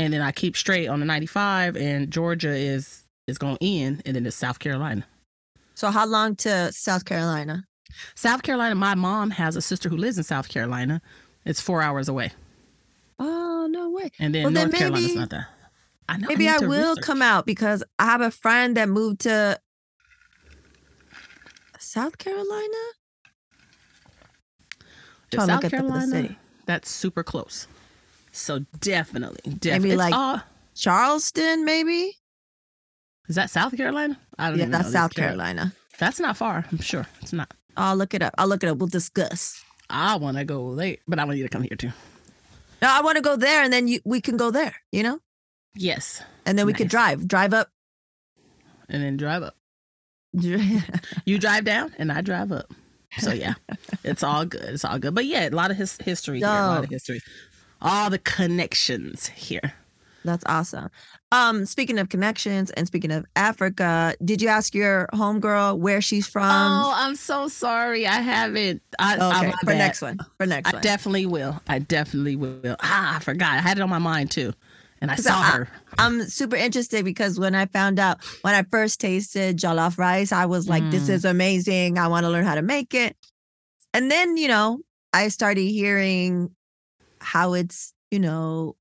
And then I keep straight on the 95 and Georgia is is going in and then it's South Carolina. So how long to South Carolina? South Carolina, my mom has a sister who lives in South Carolina. It's 4 hours away. Oh, no way. And then Well, then North Carolina's not that. I know. Maybe need I, will research. come out because I have a friend that moved to South Carolina. To Trying to look South at the- the Carolina, that's super close. So definitely, definitely. Maybe like- all, Charleston, maybe. is that South Carolina? I don't know. Yeah, that's South Carol- Carolina. That's not far. I'm sure it's not. I'll look it up. I'll look it up. We'll discuss. I want to go there, but I want you to come here too. No, I want to go there, and then you, we can go there. You know, Yes, and then we could drive, drive up. and then drive up. You drive down, and I drive up. So yeah, it's all good. It's all good. But yeah, a lot of his history here. A lot of history. All the connections here. That's awesome. Um, speaking of connections and speaking of Africa, did you ask your homegirl where she's from? oh, I'm so sorry. I haven't. I, I, okay, my for bad. next one. For next I one. definitely will. I definitely will. Ah, I forgot. I had it on my mind too, and I saw I- her. I'm super interested because when I found out when I first tasted jollof rice, I was like, "This Mm. is amazing! I want to learn how to make it." And then you know, I started hearing how it's you know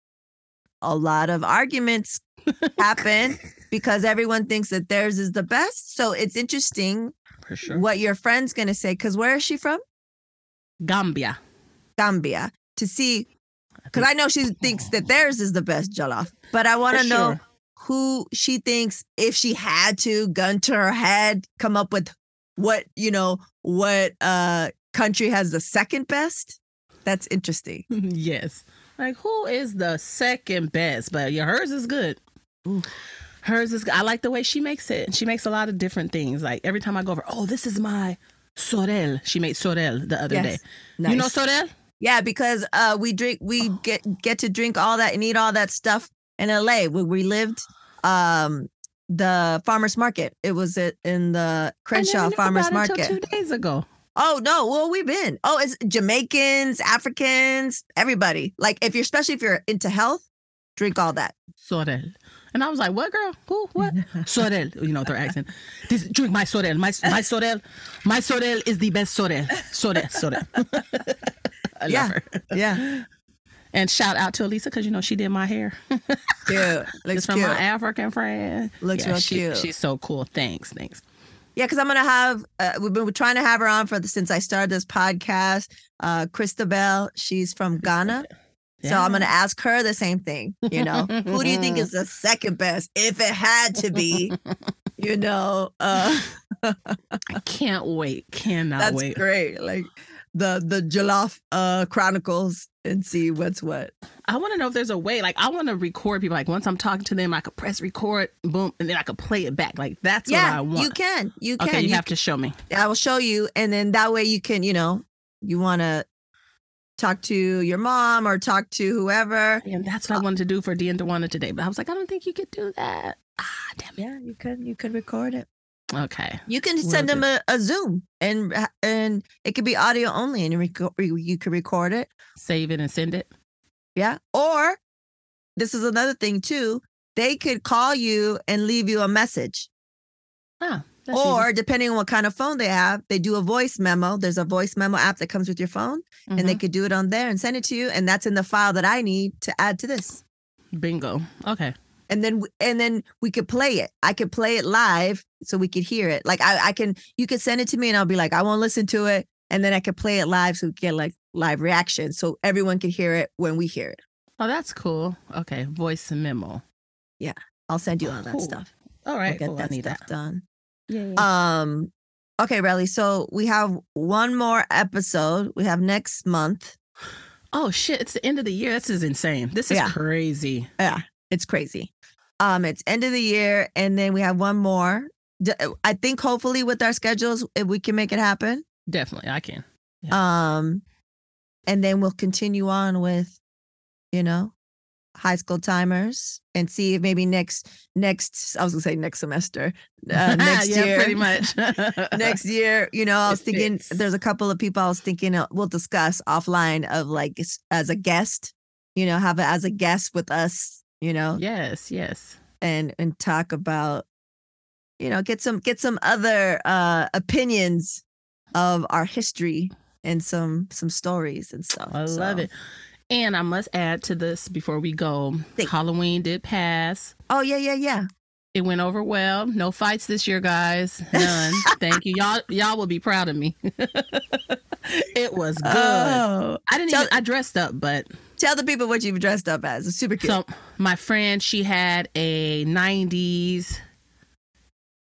a lot of arguments happen because everyone thinks that theirs is the best. So it's interesting For sure. what your friend's gonna say because where is she from? Gambia. Gambia to see because I know she thinks that theirs is the best jollof, but I want to For know sure. who she thinks if she had to gun to her head come up with what you know what uh country has the second best. That's interesting. yes. Like who is the second best? But yeah, hers is good. Ooh. Hers is. I like the way she makes it. She makes a lot of different things. Like every time I go over, oh, this is my sorrel. She made sorrel the other day. Yes. You know sorrel? Yeah, because uh we drink we get get to drink all that and eat all that stuff in LA where we lived. Um the farmers market. It was in the Crenshaw Farmers about it Market. two days ago. Oh no, well we've been. Oh, it's Jamaicans, Africans, everybody. Like if you're especially if you're into health, drink all that. Sorrel. And I was like, what girl? Who? What? sorrel. You know, their accent. This, drink my sorrel. My, my sorrel. My sorrel is the best sorrel. Sorrel. Sorrel. I love Yeah. her. Yeah. And shout out to Elisa because, you know, she did my hair. Cute. Looks it's from cute. my African friend. Looks yeah, real she- cute. She's so cool. Thanks. Thanks. Yeah, because I'm gonna have uh, we've been trying to have her on for the since I started this podcast. Uh Christabel, she's from Ghana. So I'm gonna ask her the same thing. You know, who do you think is the second best? If it had to be, you know, uh I can't wait. Cannot that's wait. great. Like the the Jollof uh Chronicles and see what's what. I want to know if there's a way. Like, I want to record people. Like, once I'm talking to them, I could press record, boom, and then I could play it back. Like, that's what I yeah, want. you can. You can. Okay, you, You have to show me. I will show you, and then that way you can, you know, you want to talk to your mom or talk to whoever. And that's what I wanted to do for Dean Dewana today. But I was like, I don't think you could do that. Ah, damn it. Yeah, you could. You could record it. Okay. You can send them a, a Zoom, and and it could be audio only, and you, reco- you could record it. Save it and send it. Yeah. Or this is another thing too. They could call you and leave you a message. That's or depending on what kind of phone they have, they do a voice memo. There's a voice memo app that comes with your phone, easy. and they Mhm. could do it on there and send it to you, and that's in the file that I need to add to this. bingo. Okay. And then and then we could play it. I could play it live so we could hear it. Like I, I can you could send it to me and I'll be like, I won't listen to it. And then I could play it live so we get like live reaction. So everyone can hear it when we hear it. Oh, that's cool. Okay. Voice memo. Yeah, I'll send you all that Cool. stuff. All right, We'll get cool. That need stuff that. done. Yeah. yeah. Um okay, Relly. So we have one more episode. We have next month. oh, shit. It's the end of the year. This is insane. This is Yeah. crazy. Yeah, it's crazy. Um, it's end of the year, and then we have one more. I think hopefully with our schedules, if we can make it happen. Definitely, I can. Um, and then we'll continue on with, you know, high school timers and see if maybe next next I was gonna say next semester, uh, next yeah, year, pretty much. next year. You know, I was It thinking fits. there's a couple of people I was thinking uh, we'll discuss offline of like as a guest. You know, have it as a guest with us. You know, yes, yes. and and talk about you know get some get some other uh opinions of our history and some some stories and stuff I love it. And I must add to this before we go. Thank- Halloween did pass. oh yeah yeah yeah It went over well. No fights this year, guys. None. Thank you. Y'all y'all will be proud of me. it was good. oh I didn't Tell- even I dressed up, but tell the people what you've dressed up as it's super cute so my friend she had a 90s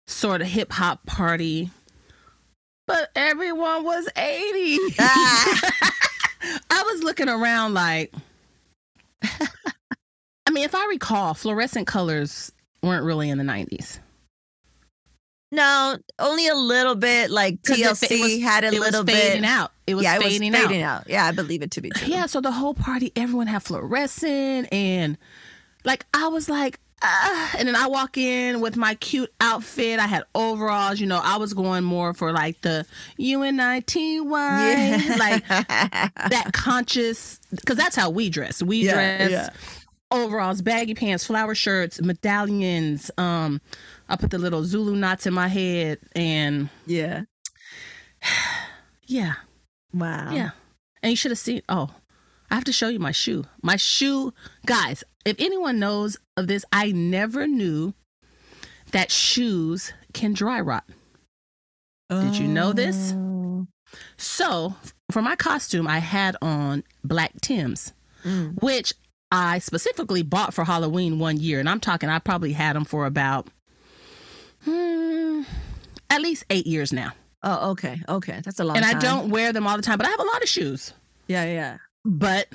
sort of hip hop party. But everyone was 80. Ah. I was looking around like I mean, if I recall, fluorescent colors weren't really in the 90s. no only a little bit Like tlc it was- had a it little bit fading out. It was yeah it fading, was fading out. out. yeah i believe it to be true Yeah, so the whole party, everyone had fluorescent, and like I was like, ah. and then I walk in with my cute outfit. I had overalls. You know, I was going more for like the UNITY, like that conscious, because that's how we dress. We Yeah, dress yeah. overalls, baggy pants, flower shirts, medallions. Um, I put the little Zulu knots in my head, and yeah yeah, wow Yeah. And you should have seen. Oh, I have to show you my shoe. My shoe, guys, if anyone knows of this, I never knew that shoes can dry rot. Did you know this? Oh. So for my costume, I had on black Tims, Mm. which I specifically bought for Halloween one year. And I'm talking, I probably had them for about hmm, at least eight years now. oh okay okay that's a long and time I don't wear them all the time, but I have a lot of shoes. yeah yeah But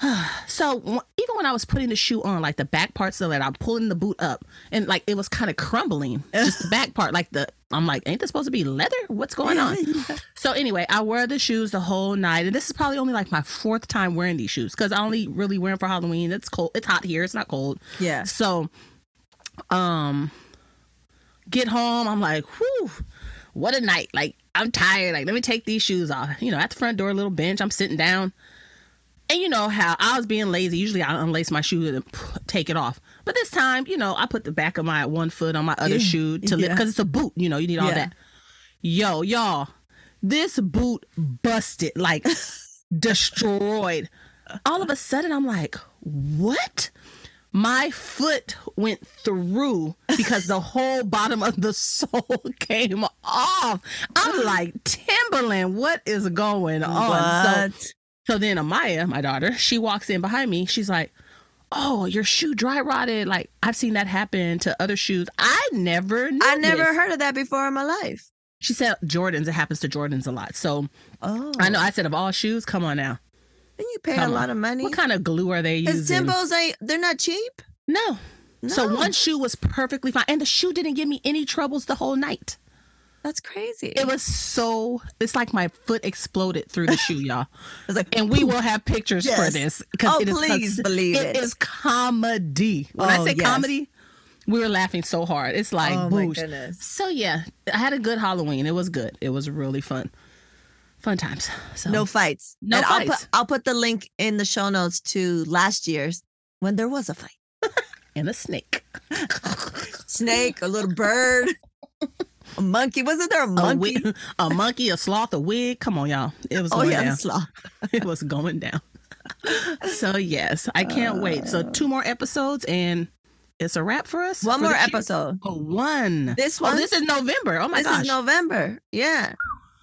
so w- even when I was putting the shoe on, like the back parts of it, I'm pulling the boot up, and like it was kind of crumbling, just the back part. Like the, I'm like, ain't this supposed to be leather? What's going on? So anyway, I wear the shoes the whole night, and this is probably only like my fourth time wearing these shoes because I only really wear them for Halloween. It's cold. It's hot here. It's not cold. yeah So, um, get home. I'm like, whew, what a night. Like, I'm tired. Like, let me take these shoes off. You know, at the front door, little bench. I'm sitting down. And you know how I was being lazy. Usually I unlace my shoe and take it off. But this time, you know, I put the back of my one foot on my other Yeah. shoe to lift because it's a boot. You know, you need all that. Yo, y'all, this boot busted, like destroyed. All of a sudden, I'm like, what? My foot went through because the whole bottom of the sole came off. I'm like, Timberland, what is going on? What? so then Amaya, my daughter, she walks in behind me. She's like, "Oh, your shoe dry rotted." Like I've seen that happen to other shoes. I never, knew I never heard of that before in my life. She said Jordans. It happens to Jordans a lot. So Oh, I know. I said of all shoes, come on now. And you pay Come a on. lot of money. What kind of glue are they using? Timbos ain't they're not cheap. no. So one shoe was perfectly fine, and the shoe didn't give me any troubles the whole night. That's crazy. It was so. It's like my foot exploded through the shoe, y'all. It's like, and we will have pictures for Yes. this Oh, it is please believe it. It is comedy. When I Oh, say yes. comedy, we were laughing so hard. It's like Oh, my goodness. So yeah, I had a good Halloween. It was good. It was really fun. Fun times. So no fights. No and I'll fights. put I'll put the link in the show notes to last year's when there was a fight. and a snake. Snake, a little bird, a monkey. Wasn't there a A, monkey? wi- a monkey, a sloth, a wig. Come on, y'all. It was oh going yeah, down. sloth. it was going down. so yes, I can't wait. So uh. two more episodes and it's a wrap for us. One for more episode. Oh, one. This Oh, one? this is November. Oh my this gosh. is November. Yeah.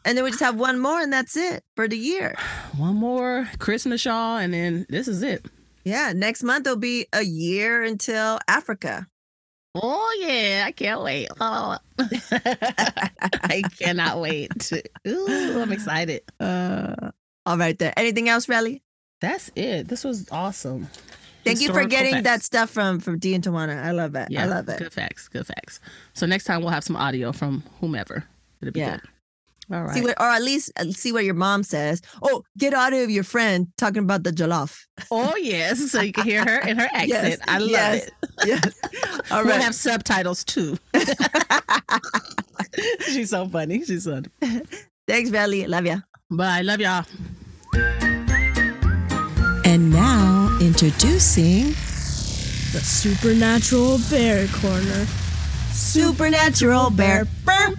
And then we just have one more and that's it for the year. one more Christmas, y'all, and then this is it. Yeah. Next month will be a year until Africa. Oh yeah, I can't wait. Oh. I cannot wait. Ooh, I'm excited. Uh, all right there. Anything else, Relly? That's it. This was awesome. Thank you for getting facts. that stuff from from D and Tawana. I love it. I love it. Good facts. Good facts. So next time we'll have some audio from whomever. It'll be Yeah. good. All right. See what, or at least uh, see what your mom says. Oh, get out of your friend talking about the jollof. oh yes, so you can hear her in her accent. Yes, I love yes. it. Yes. All We'll have subtitles too. She's so funny. She's so. Thanks, Belly. Love ya. Bye. Love y'all. And now introducing The Supernatural Bear Corner. Supernatural Bear. Burp.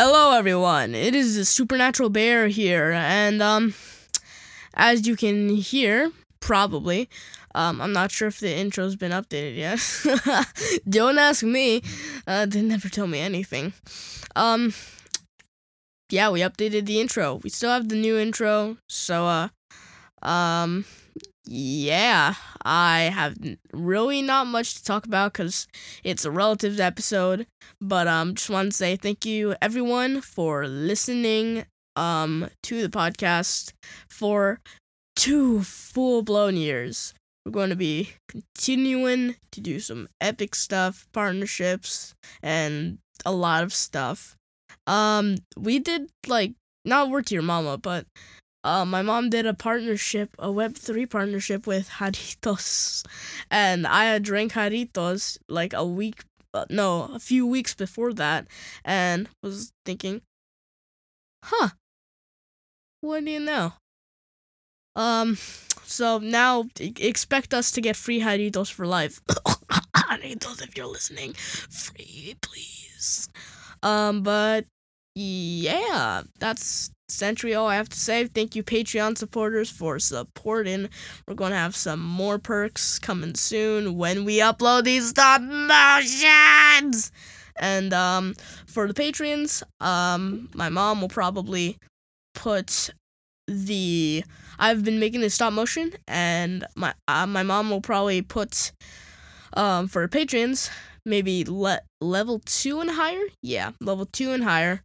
Hello, everyone. It is the Supernatural Bear here, and um, as you can hear, probably, um, I'm not sure if the intro's been updated yet. Don't ask me. Uh, they never tell me anything. Um, yeah, we updated the intro. We still have the new intro, so uh, um, yeah, I have really not much to talk about because it's a relatives episode. But um, just want to say thank you everyone for listening um to the podcast for two full blown years. We're going to be continuing to do some epic stuff, partnerships, and a lot of stuff. Um, we did like not work to your mama, but uh, my mom did a partnership, a Web three partnership with Jarritos, and I had drank Jarritos like a week, uh, no, a few weeks before that, and was thinking, huh, what do you know? Um, so now expect us to get free Jarritos for life. Jarritos, if you're listening, free, please. Um, but yeah, that's essentially all I have to say. Thank you, Patreon supporters, for supporting. We're going to have some more perks coming soon when we upload these stop motions. And um, for the patrons, um, my mom will probably put the. I've been making this stop motion, and my uh, my mom will probably put um, for patrons maybe le- level two and higher. Yeah, level two and higher.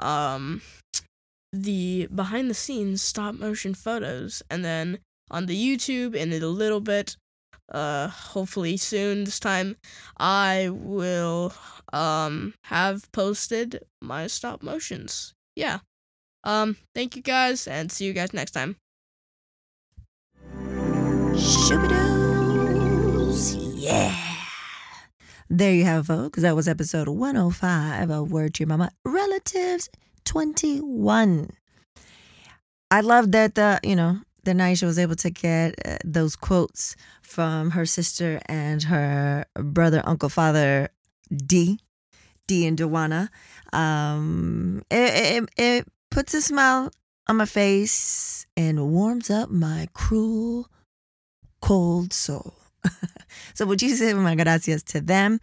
Um, the behind the scenes stop motion photos, and then on the YouTube in a little bit, uh, hopefully soon this time, I will um have posted my stop motions. Yeah. Um, thank you guys, and see you guys next time. Shoobidoos. Yeah. There you have it, folks. That was episode 105 of Word to Your Mama Relatives 21. I love that the, you know, that Naisha was able to get uh, those quotes from her sister and her brother, uncle, father, D, D and Dewana. Um, it, it, it puts a smile on my face and warms up my cruel, cold soul. so would you say my gracias to them.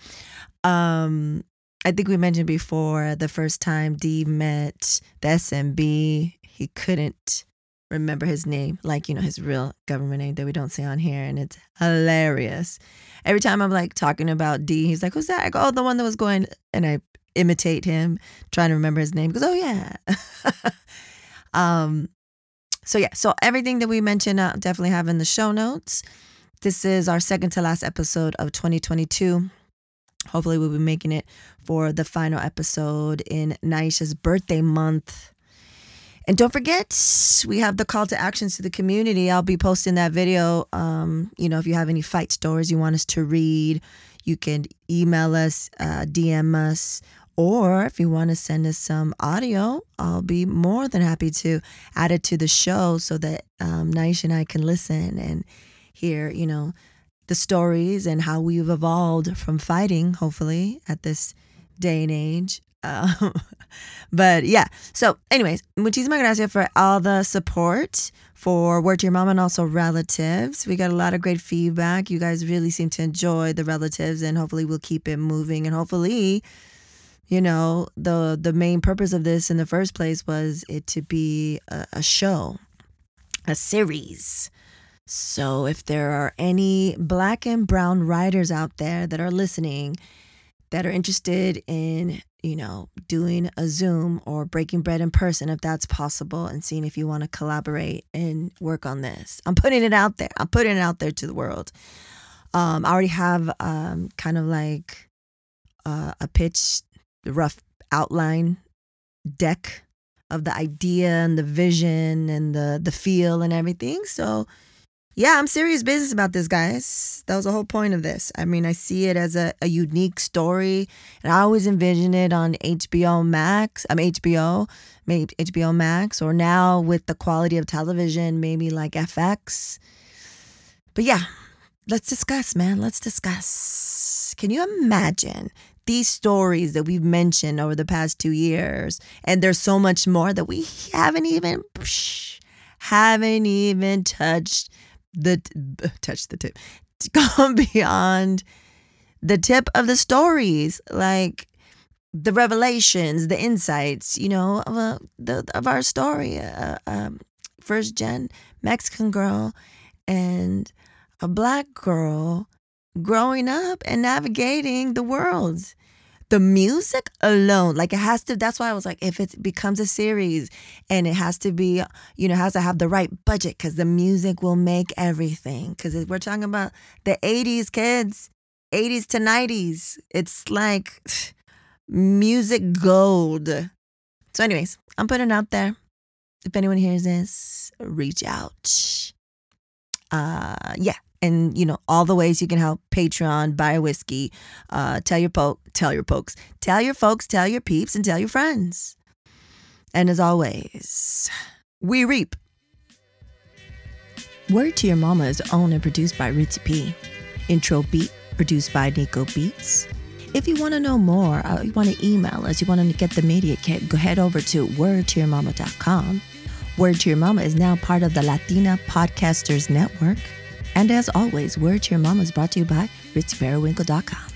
Um, I think we mentioned before the first time D met the SMB, he couldn't remember his name, like, you know, his real government name that we don't say on here. And it's hilarious. Every time I'm like talking about D, he's like, who's that? I go, oh, the one that was going, and I imitate him, trying to remember his name. He goes, oh, yeah. um, so, yeah, so everything that we mentioned, uh, definitely have in the show notes. This is our second to last episode of 2022. Hopefully, we'll be making it for the final episode in Naisha's birthday month. And don't forget, we have the call to actions to the community. I'll be posting that video. Um, you know, if you have any fight stories you want us to read, you can email us, uh, DM us, or if you want to send us some audio, I'll be more than happy to add it to the show so that um, Naisha and I can listen and hear, you know, the stories and how we've evolved from fighting, hopefully, at this day and age. Um, but yeah, so, anyways, muchísimas gracias for all the support for Word to Your Mom and also relatives. We got a lot of great feedback. You guys really seem to enjoy the relatives, and hopefully, we'll keep it moving. And hopefully, you know, the the main purpose of this in the first place was it to be a, a show, a series. So if there are any black and brown writers out there that are listening that are interested in you know, doing a Zoom or breaking bread in person if that's possible and seeing if you want to collaborate and work on this. I'm putting it out there. I'm putting it out there to the world. Um, I already have um, kind of like uh, a pitch, the rough outline deck of the idea and the vision and the the feel and everything. So yeah, I'm serious business about this, guys. That was the whole point of this. I mean, I see it as a, a unique story, and I always envision it on HBO Max. I'm HBO, maybe HBO Max, or now with the quality of television, maybe like FX. But yeah, let's discuss, man. Let's discuss. Can you imagine these stories that we've mentioned over the past two years? And there's so much more that we haven't even, haven't even touched the touch the tip. Gone beyond the tip of the stories like the revelations the insights you know of, uh, the, of our story uh, um, first gen mexican girl and a black girl growing up and navigating the world the music alone like it has to that's why i was like if it becomes a series and it has to be you know has to have the right budget because the music will make everything. Because we're talking about the 80s kids 80s to 90s it's like music gold. So anyways i'm putting it out there. If anyone hears this reach out. Uh yeah and you know all the ways you can help patreon buy a whiskey uh, tell your poke tell your pokes tell your folks tell your peeps and tell your friends. And as always we reap. Word to your mama is owned and produced by ritzy p. Intro beat produced by nico beats. If you want to know more uh, you want to email us you want to get the media kit go head over to wordtoyourmama.com word to your mama is now part of the latina podcasters network and as always, Word to Your Mama is brought to you by RitzyPeriwinkle.com.